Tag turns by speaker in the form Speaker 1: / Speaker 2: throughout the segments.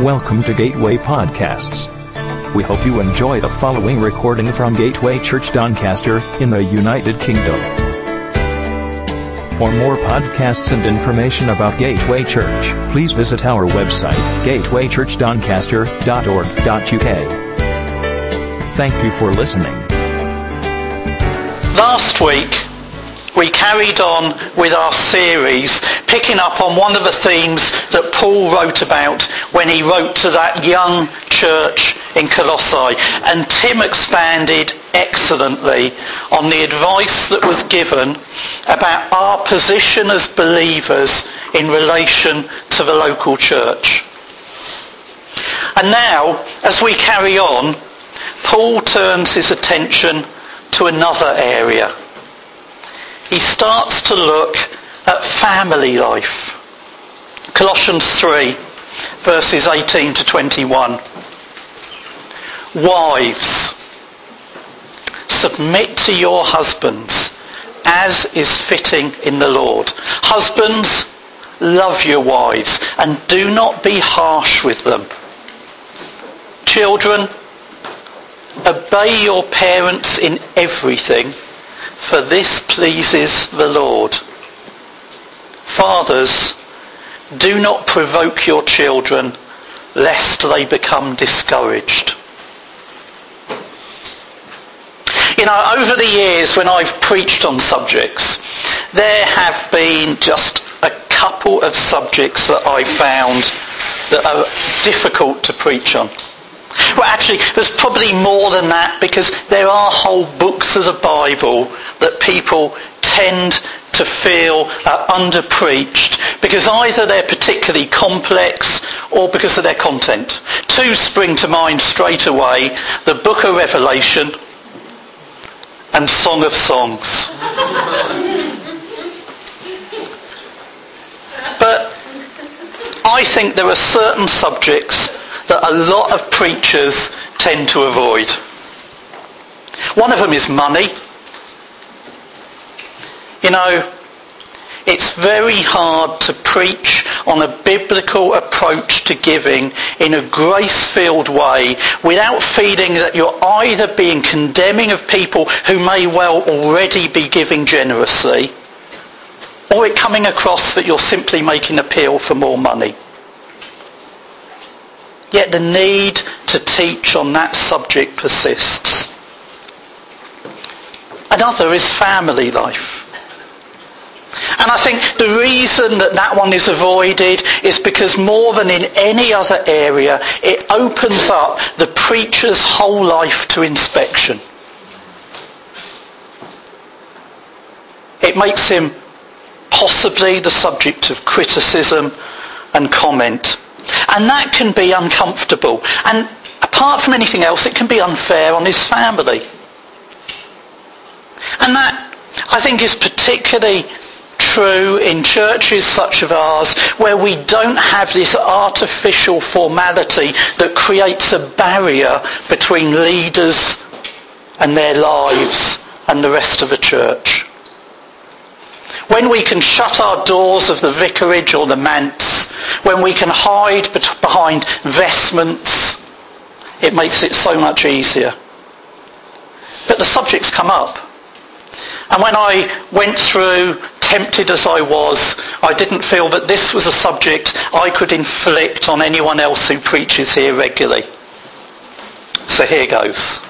Speaker 1: Welcome to Gateway Podcasts. We hope you enjoy the following recording from Gateway Church Doncaster in the United Kingdom. For more podcasts and information about Gateway Church, please visit our website, gatewaychurchdoncaster.org.uk. Thank you for listening.
Speaker 2: Last week, we carried on with our series, picking up on one of the themes that Paul wrote about when he wrote to that young church in Colossae. And Tim expanded excellently on the advice that was given about our position as believers in relation to the local church. And now, as we carry on, Paul turns his attention to another area he starts to look at family life. Colossians 3, verses 18 to 21. Wives, submit to your husbands as is fitting in the Lord. Husbands, love your wives and do not be harsh with them. Children, obey your parents in everything for this pleases the Lord. Fathers, do not provoke your children, lest they become discouraged. You know, over the years when I've preached on subjects, there have been just a couple of subjects that I found that are difficult to preach on. Well, actually, there's probably more than that because there are whole books of the Bible that people tend to feel are under-preached because either they're particularly complex or because of their content. Two spring to mind straight away, the book of Revelation and Song of Songs. but I think there are certain subjects that a lot of preachers tend to avoid. One of them is money. You know, it's very hard to preach on a biblical approach to giving in a grace-filled way without feeling that you're either being condemning of people who may well already be giving generously or it coming across that you're simply making appeal for more money. Yet the need to teach on that subject persists. Another is family life. And I think the reason that that one is avoided is because more than in any other area, it opens up the preacher's whole life to inspection. It makes him possibly the subject of criticism and comment. And that can be uncomfortable. And apart from anything else, it can be unfair on his family. And that, I think, is particularly true in churches such as ours where we don't have this artificial formality that creates a barrier between leaders and their lives and the rest of the church. When we can shut our doors of the vicarage or the manse, when we can hide behind vestments, it makes it so much easier. But the subjects come up. And when I went through, tempted as I was, I didn't feel that this was a subject I could inflict on anyone else who preaches here regularly. So here goes.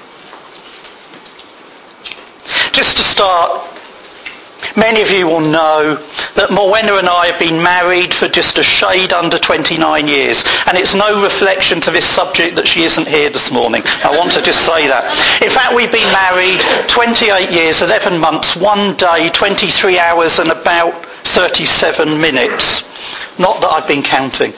Speaker 2: Just to start, Many of you will know that Morwenna and I have been married for just a shade under 29 years. And it's no reflection to this subject that she isn't here this morning. I want to just say that. In fact, we've been married 28 years, 11 months, one day, 23 hours and about 37 minutes. Not that I've been counting.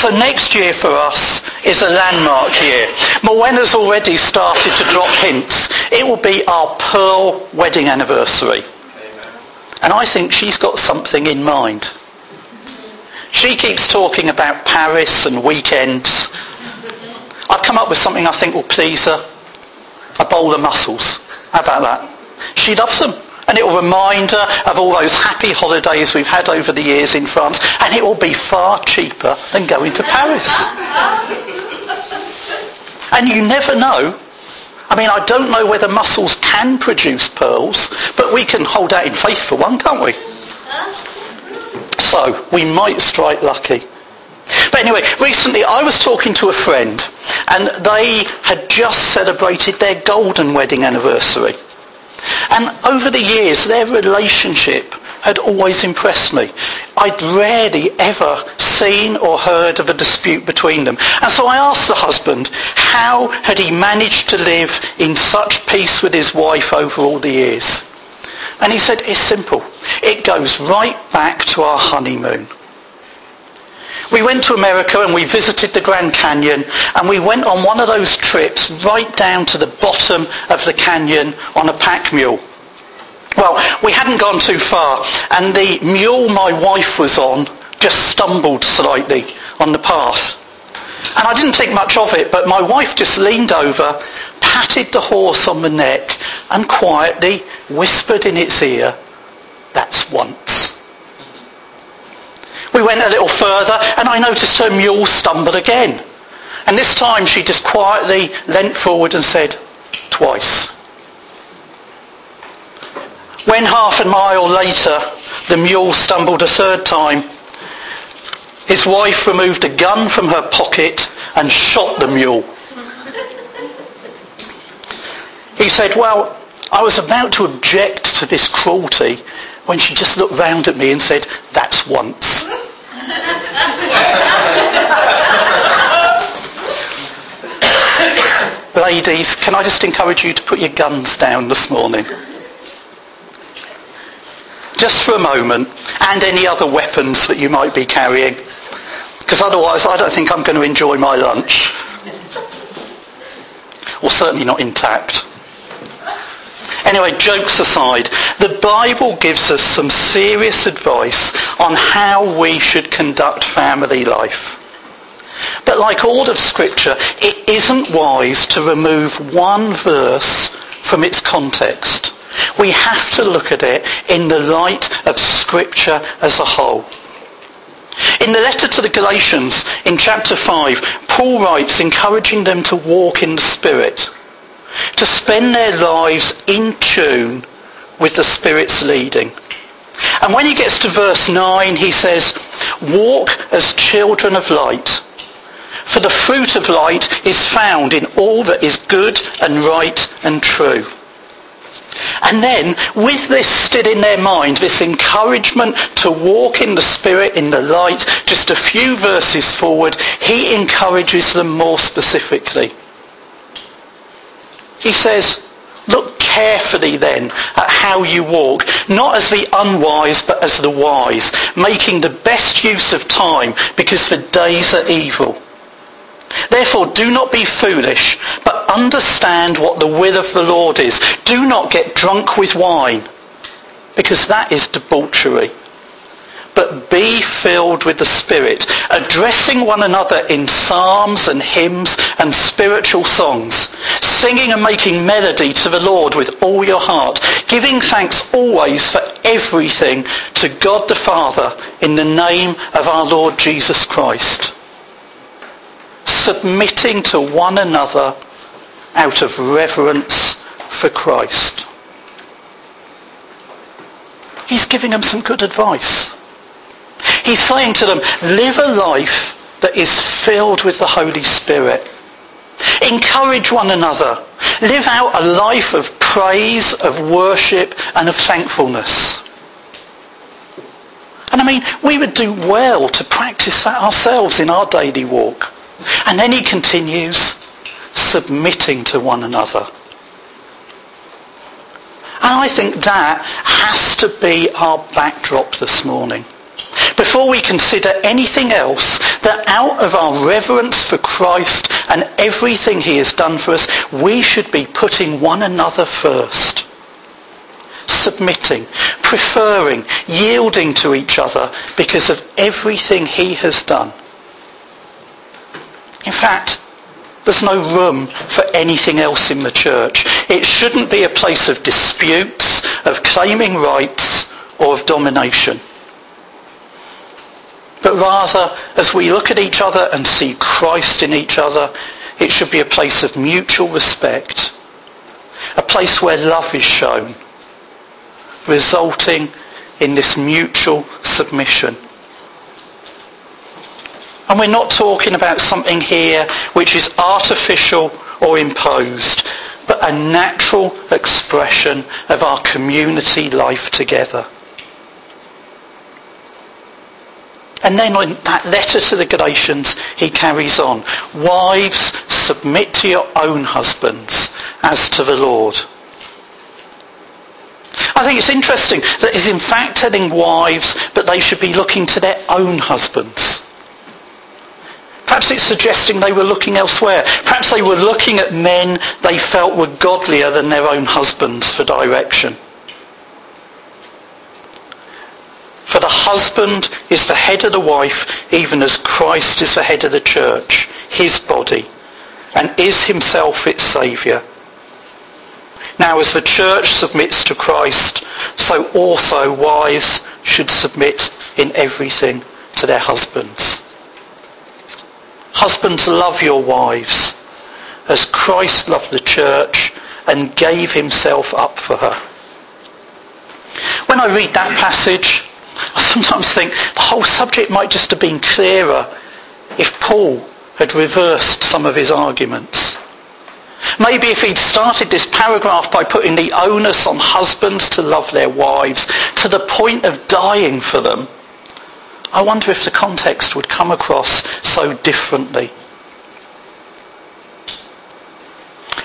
Speaker 2: So next year for us is a landmark year. Morwenna's already started to drop hints. It will be our pearl wedding anniversary. And I think she's got something in mind. She keeps talking about Paris and weekends. I've come up with something I think will please her. A bowl of mussels. How about that? She loves them. And it will remind her of all those happy holidays we've had over the years in France. And it will be far cheaper than going to Paris. and you never know. I mean, I don't know whether mussels can produce pearls, but we can hold out in faith for one, can't we? So, we might strike lucky. But anyway, recently I was talking to a friend and they had just celebrated their golden wedding anniversary. And over the years, their relationship had always impressed me. I'd rarely ever seen or heard of a dispute between them. And so I asked the husband, how had he managed to live in such peace with his wife over all the years? And he said, it's simple. It goes right back to our honeymoon. We went to America and we visited the Grand Canyon and we went on one of those trips right down to the bottom of the canyon on a pack mule. Well, we hadn't gone too far and the mule my wife was on just stumbled slightly on the path. And I didn't think much of it, but my wife just leaned over, patted the horse on the neck and quietly whispered in its ear, that's once. We went a little further and I noticed her mule stumbled again. And this time she just quietly leant forward and said, twice. When half a mile later the mule stumbled a third time, his wife removed a gun from her pocket and shot the mule. He said, well, I was about to object to this cruelty when she just looked round at me and said, that's once. Ladies, can I just encourage you to put your guns down this morning? Just for a moment, and any other weapons that you might be carrying. Because otherwise I don't think I'm going to enjoy my lunch. Or certainly not intact. Anyway, jokes aside, the Bible gives us some serious advice on how we should conduct family life. But like all of Scripture, it isn't wise to remove one verse from its context. We have to look at it in the light of Scripture as a whole. In the letter to the Galatians, in chapter 5, Paul writes encouraging them to walk in the Spirit to spend their lives in tune with the Spirit's leading. And when he gets to verse 9, he says, walk as children of light. For the fruit of light is found in all that is good and right and true. And then, with this still in their mind, this encouragement to walk in the Spirit, in the light, just a few verses forward, he encourages them more specifically. He says, look carefully then at how you walk, not as the unwise but as the wise, making the best use of time because the days are evil. Therefore, do not be foolish, but understand what the will of the Lord is. Do not get drunk with wine, because that is debauchery but be filled with the Spirit, addressing one another in psalms and hymns and spiritual songs, singing and making melody to the Lord with all your heart, giving thanks always for everything to God the Father in the name of our Lord Jesus Christ, submitting to one another out of reverence for Christ. He's giving them some good advice. He's saying to them, live a life that is filled with the Holy Spirit. Encourage one another. Live out a life of praise, of worship, and of thankfulness. And I mean, we would do well to practice that ourselves in our daily walk. And then he continues, submitting to one another. And I think that has to be our backdrop this morning before we consider anything else, that out of our reverence for Christ and everything he has done for us, we should be putting one another first. Submitting, preferring, yielding to each other because of everything he has done. In fact, There's no room for anything else in the church. It shouldn't be a place of disputes, of claiming rights, or of domination. But rather, as we look at each other and see Christ in each other, it should be a place of mutual respect, a place where love is shown, resulting in this mutual submission. And we're not talking about something here which is artificial or imposed, but a natural expression of our community life together. And then in that letter to the Galatians, he carries on. Wives, submit to your own husbands as to the Lord. I think it's interesting that he's in fact telling wives that they should be looking to their own husbands. Perhaps it's suggesting they were looking elsewhere. Perhaps they were looking at men they felt were godlier than their own husbands for direction. For the husband is the head of the wife, even as Christ is the head of the church, his body, and is himself its saviour. Now as the church submits to Christ, so also wives should submit in everything to their husbands. Husbands, love your wives as Christ loved the church and gave himself up for her. When I read that passage, I sometimes think the whole subject might just have been clearer if Paul had reversed some of his arguments. Maybe if he'd started this paragraph by putting the onus on husbands to love their wives to the point of dying for them, I wonder if the context would come across so differently.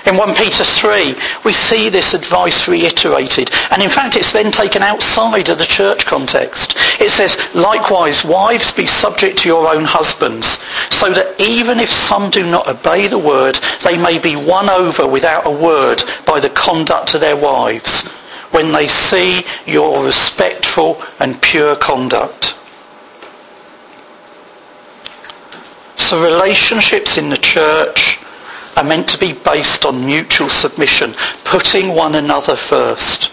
Speaker 2: In 1 Peter 3, we see this advice reiterated. And in fact, it's then taken outside of the church context. It says, likewise, wives be subject to your own husbands, so that even if some do not obey the word, they may be won over without a word by the conduct of their wives, when they see your respectful and pure conduct. So relationships in the church are meant to be based on mutual submission, putting one another first.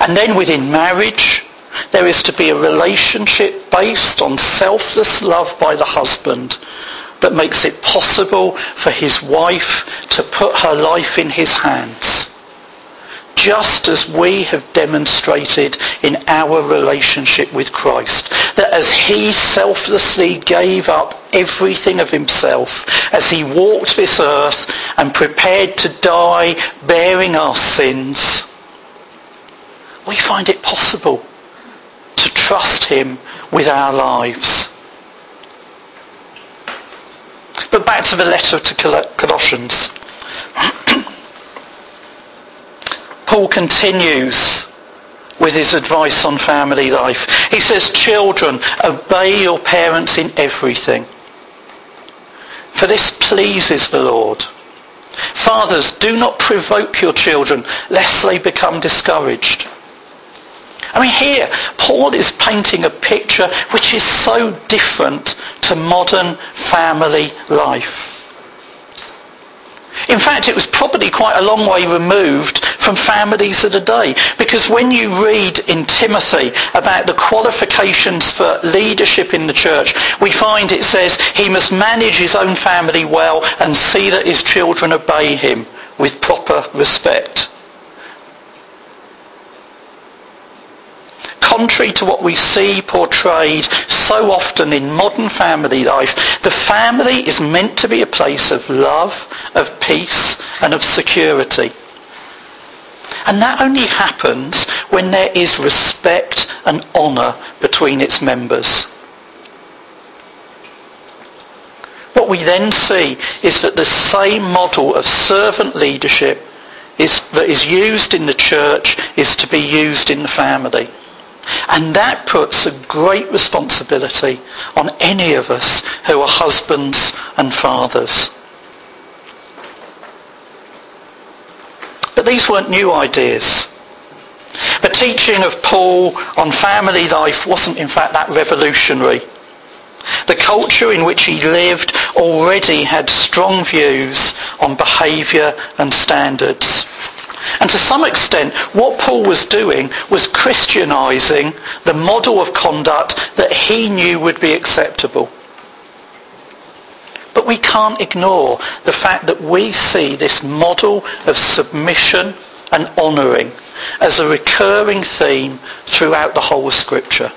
Speaker 2: And then within marriage, there is to be a relationship based on selfless love by the husband that makes it possible for his wife to put her life in his hands just as we have demonstrated in our relationship with Christ. That as he selflessly gave up everything of himself, as he walked this earth and prepared to die bearing our sins, we find it possible to trust him with our lives. But back to the letter to Colossians. Paul continues with his advice on family life. He says, children, obey your parents in everything. For this pleases the Lord. Fathers, do not provoke your children lest they become discouraged. I mean, here, Paul is painting a picture which is so different to modern family life. In fact, it was probably quite a long way removed from families of the day. Because when you read in Timothy about the qualifications for leadership in the church, we find it says he must manage his own family well and see that his children obey him with proper respect. Contrary to what we see portrayed so often in modern family life, the family is meant to be a place of love, of peace, and of security. And that only happens when there is respect and honour between its members. What we then see is that the same model of servant leadership is, that is used in the church is to be used in the family. And that puts a great responsibility on any of us who are husbands and fathers. But these weren't new ideas. The teaching of Paul on family life wasn't in fact that revolutionary. The culture in which he lived already had strong views on behaviour and standards. And to some extent, what Paul was doing was Christianizing the model of conduct that he knew would be acceptable. But we can't ignore the fact that we see this model of submission and honouring as a recurring theme throughout the whole of Scripture.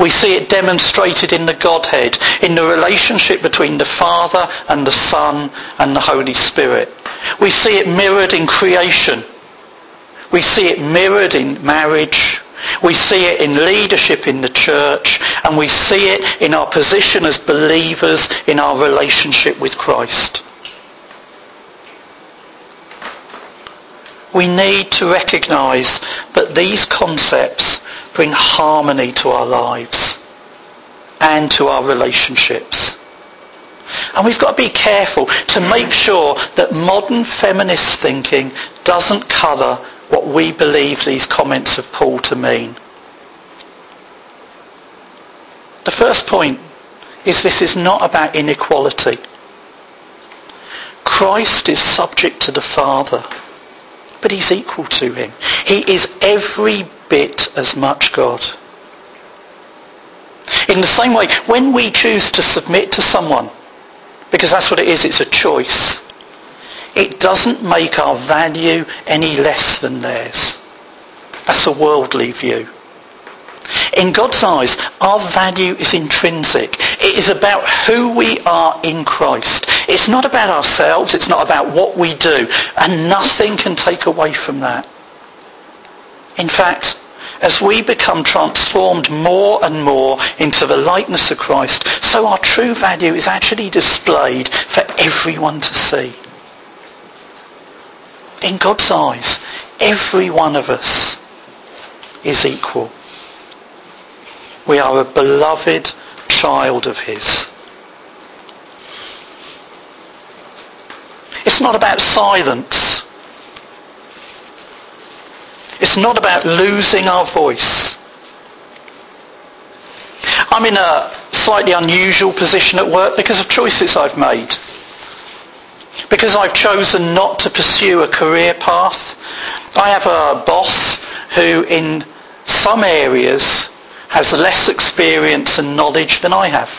Speaker 2: We see it demonstrated in the Godhead, in the relationship between the Father and the Son and the Holy Spirit. We see it mirrored in creation. We see it mirrored in marriage. We see it in leadership in the church. And we see it in our position as believers in our relationship with Christ. We need to recognize that these concepts bring harmony to our lives and to our relationships. And we've got to be careful to make sure that modern feminist thinking doesn't colour what we believe these comments of Paul to mean. The first point is this is not about inequality. Christ is subject to the Father, but he's equal to him. He is every bit as much God. In the same way, when we choose to submit to someone, because that's what it is, it's a choice. It doesn't make our value any less than theirs. That's a worldly view. In God's eyes, our value is intrinsic. It is about who we are in Christ. It's not about ourselves. It's not about what we do. And nothing can take away from that. In fact, as we become transformed more and more into the likeness of Christ, so our true value is actually displayed for everyone to see. In God's eyes, every one of us is equal. We are a beloved child of his. It's not about silence. It's not about losing our voice. I'm in a slightly unusual position at work because of choices I've made. Because I've chosen not to pursue a career path. I have a boss who in some areas has less experience and knowledge than I have.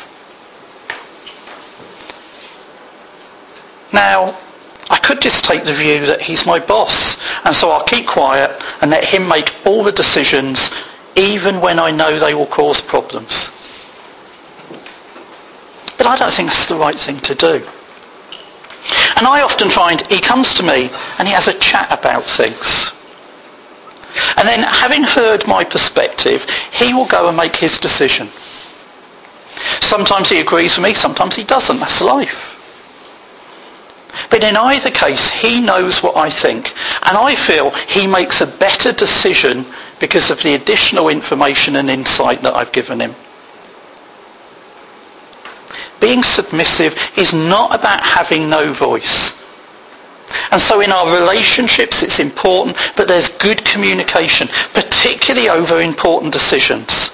Speaker 2: Now, I could just take the view that he's my boss, and so I'll keep quiet and let him make all the decisions, even when I know they will cause problems. But I don't think that's the right thing to do. And I often find he comes to me and he has a chat about things. And then having heard my perspective, he will go and make his decision. Sometimes he agrees with me, sometimes he doesn't. That's life. But in either case, he knows what I think. And I feel he makes a better decision because of the additional information and insight that I've given him. Being submissive is not about having no voice. And so in our relationships it's important, but there's good communication, particularly over important decisions.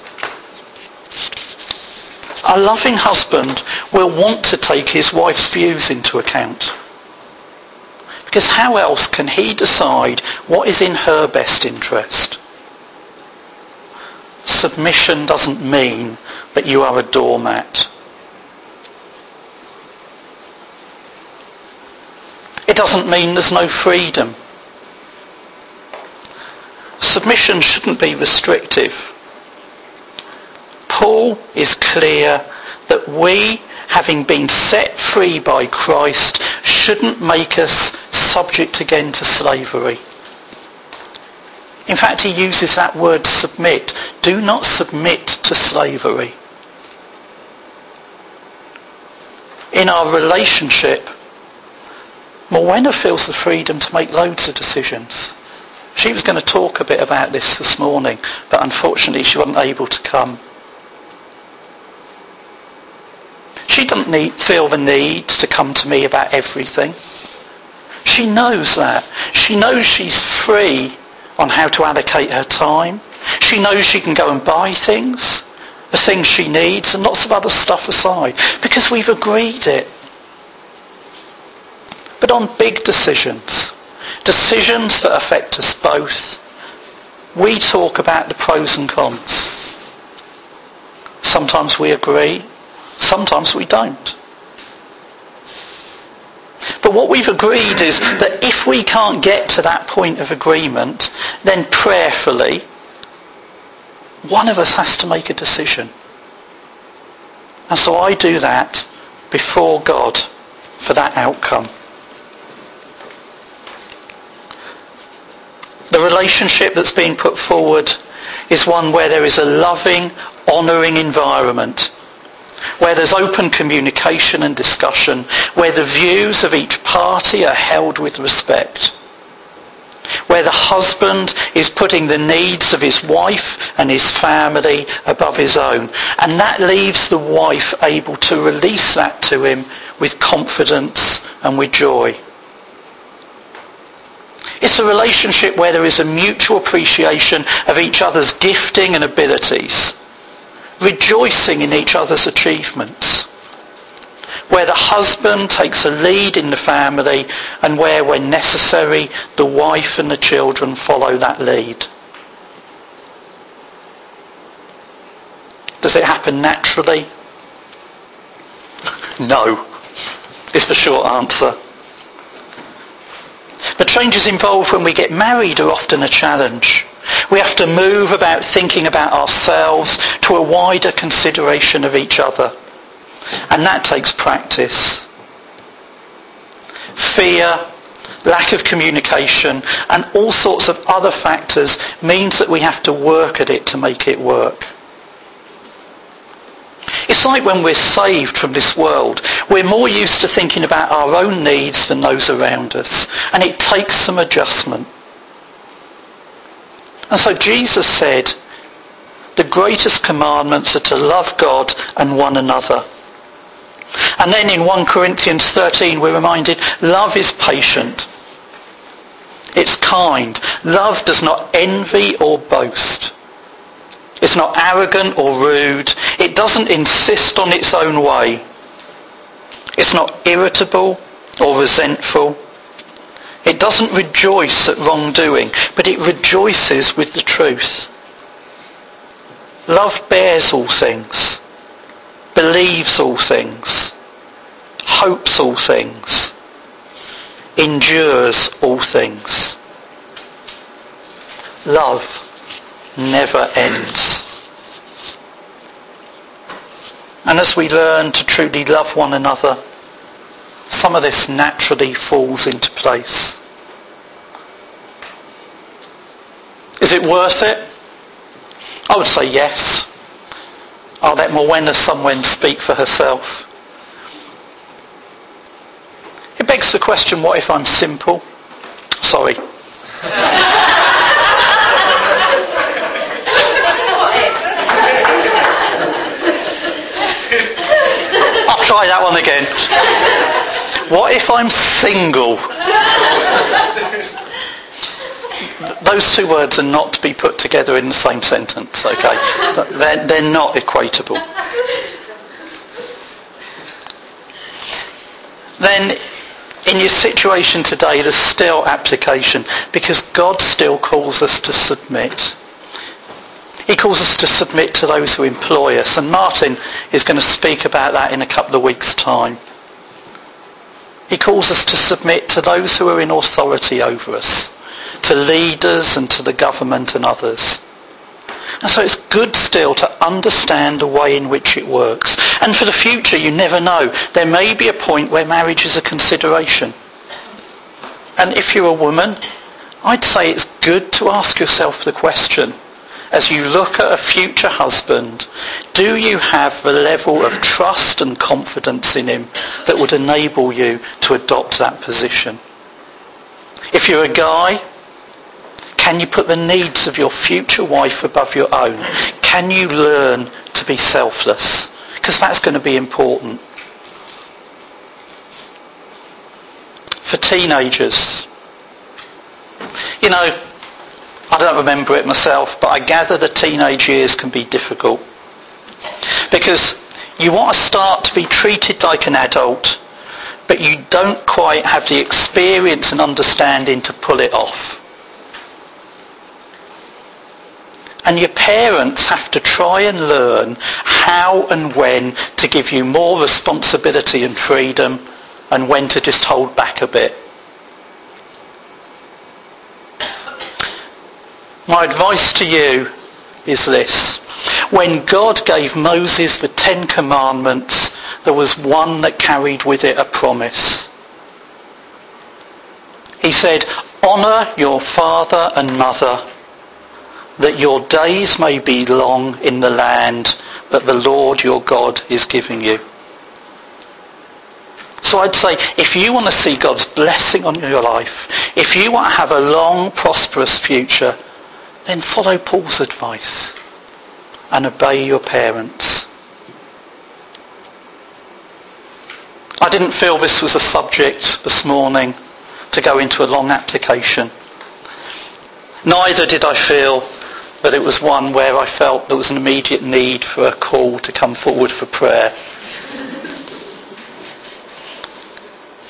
Speaker 2: A loving husband will want to take his wife's views into account. Because how else can he decide what is in her best interest? Submission doesn't mean that you are a doormat. It doesn't mean there's no freedom. Submission shouldn't be restrictive. Paul is clear that we, having been set free by Christ, shouldn't make us subject again to slavery. In fact, he uses that word submit. Do not submit to slavery. In our relationship, Morwenna feels the freedom to make loads of decisions. She was going to talk a bit about this this morning, but unfortunately she wasn't able to come. She doesn't need, feel the need to come to me about everything. She knows that. She knows she's free on how to allocate her time. She knows she can go and buy things. the things she needs and lots of other stuff aside because we've agreed it. But on big decisions, decisions that affect us both, we talk about the pros and cons. Sometimes we agree, sometimes we don't. But what we've agreed is that if we can't get to that point of agreement, then prayerfully, one of us has to make a decision. And so I do that before God for that outcome. The relationship that's being put forward is one where there is a loving, honouring environment, where there's open communication and discussion, where the views of each party are held with respect, where the husband is putting the needs of his wife and his family above his own. And that leaves the wife able to release that to him with confidence and with joy. It's a relationship where there is a mutual appreciation of each other's gifting and abilities, rejoicing in each other's achievements, where the husband takes a lead in the family and where, when necessary, the wife and the children follow that lead. Does it happen naturally? no, is the short answer. The changes involved when we get married are often a challenge. We have to move about thinking about ourselves to a wider consideration of each other. And that takes practice. Fear, lack of communication, and all sorts of other factors means that we have to work at it to make it work. It's like when we're saved from this world. We're more used to thinking about our own needs than those around us. And it takes some adjustment. And so Jesus said, the greatest commandments are to love God and one another. And then in 1 Corinthians 13 we're reminded, love is patient. It's kind. Love does not envy or boast. It's not arrogant or rude. It doesn't insist on its own way. It's not irritable or resentful. It doesn't rejoice at wrongdoing, but it rejoices with the truth. Love bears all things, believes all things, hopes all things, endures all things. Love never ends. And as we learn to truly love one another, some of this naturally falls into place. Is it worth it? I would say yes. I'll let Morwenna someone speak for herself. It begs the question, what if I'm simple? Sorry. I'll try that one again. What if I'm single? Those two words are not to be put together in the same sentence, okay? They're, they're not equatable. Then in your situation today, there's still application because God still calls us to submit. He calls us to submit to those who employ us. And Martin is going to speak about that in a couple of weeks' time. He calls us to submit to those who are in authority over us, to leaders and to the government and others. And so it's good still to understand the way in which it works. And for the future, you never know. There may be a point where marriage is a consideration. And if you're a woman, I'd say it's good to ask yourself the question, as you look at a future husband, do you have the level of trust and confidence in him that would enable you to adopt that position? If you're a guy, can you put the needs of your future wife above your own? Can you learn to be selfless? Because that's going to be important. For teenagers, you know, I don't remember it myself, but I gather the teenage years can be difficult. Because you want to start to be treated like an adult, but you don't quite have the experience and understanding to pull it off. And your parents have to try and learn how and when to give you more responsibility and freedom and when to just hold back a bit. My advice to you is this. When God gave Moses the Ten Commandments, there was one that carried with it a promise. He said, honour your father and mother that your days may be long in the land that the Lord your God is giving you. So I'd say if you want to see God's blessing on your life, if you want to have a long, prosperous future, then follow Paul's advice and obey your parents. I didn't feel this was a subject this morning to go into a long application. Neither did I feel that it was one where I felt there was an immediate need for a call to come forward for prayer.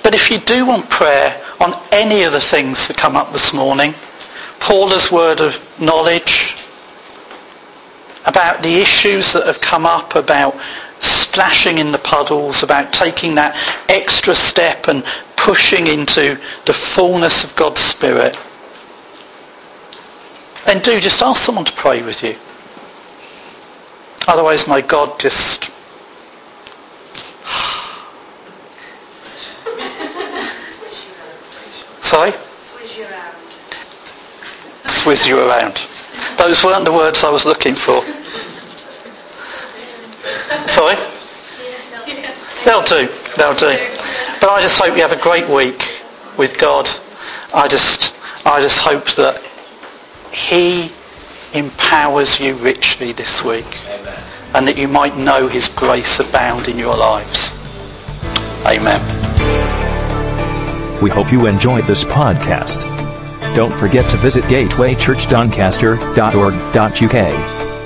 Speaker 2: But if you do want prayer on any of the things that come up this morning, Paula's word of knowledge, about the issues that have come up, about splashing in the puddles, about taking that extra step and pushing into the fullness of God's Spirit, then do just ask someone to pray with you. Otherwise, my God just... Sorry? Swizz you around. Those weren't the words I was looking for. Sorry? They'll do. They'll do. But I just hope you have a great week with God. I just, I just hope that he empowers you richly this week and that you might know his grace abound in your lives. Amen.
Speaker 1: We hope you enjoyed this podcast. Don't forget to visit gatewaychurchdoncaster.org.uk